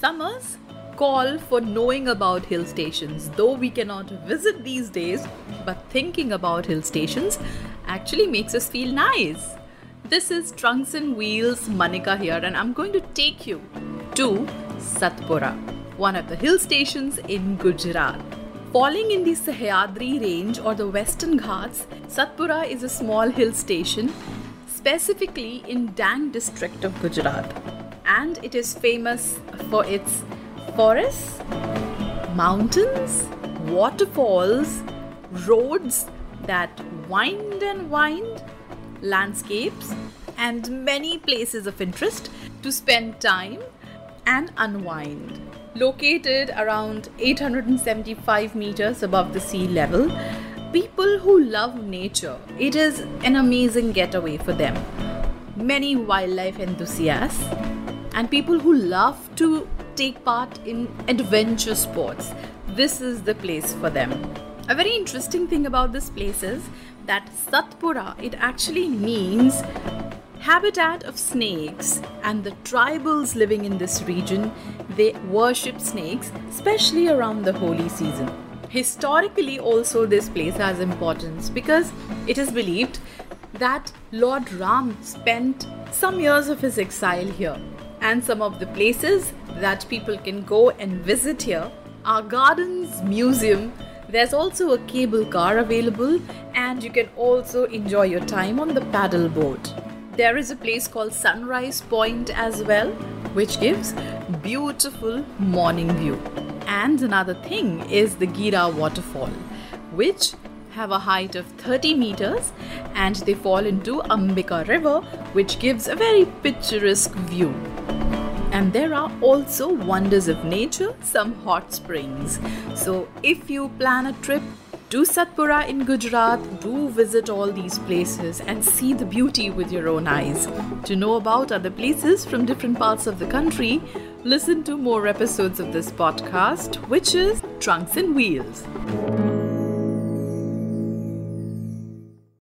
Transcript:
Summers call for knowing about hill stations. Though we cannot visit these days, but thinking about hill stations actually makes us feel nice. This is Trunks and Wheels Manika here, and I'm going to take you to Saputara, one of the hill stations in Gujarat. Falling in the Sahyadri range or the Western Ghats, Saputara is a small hill station specifically in Dang district of Gujarat. And it is famous for its forests, mountains, waterfalls, roads that wind and wind, landscapes, and many places of interest to spend time and unwind. Located around 875 meters above the sea level, people who love nature, it is an amazing getaway for them. Many wildlife enthusiasts and people who love to take part in adventure sports, this is the place for them. A very interesting thing about this place is that Saputara, it actually means habitat of snakes and the tribals living in this region they worship snakes especially around the Holi season historically also this place has importance because it is believed that lord ram spent some years of his exile here and some of the places that people can go and visit here are gardens museum there's also a cable car available and you can also enjoy your time on the paddle boat there is a place called Sunrise Point as well, which gives beautiful morning view. And another thing is the Gira waterfall, which have a height of 30 meters and they fall into Ambika River, which gives a very picturesque view. And there are also wonders of nature, some hot springs. So if you plan a trip to Saputara in Gujarat, do visit all these places and see the beauty with your own eyes. To know about other places from different parts of the country, listen to more episodes of this podcast, which is Trunks and Wheels.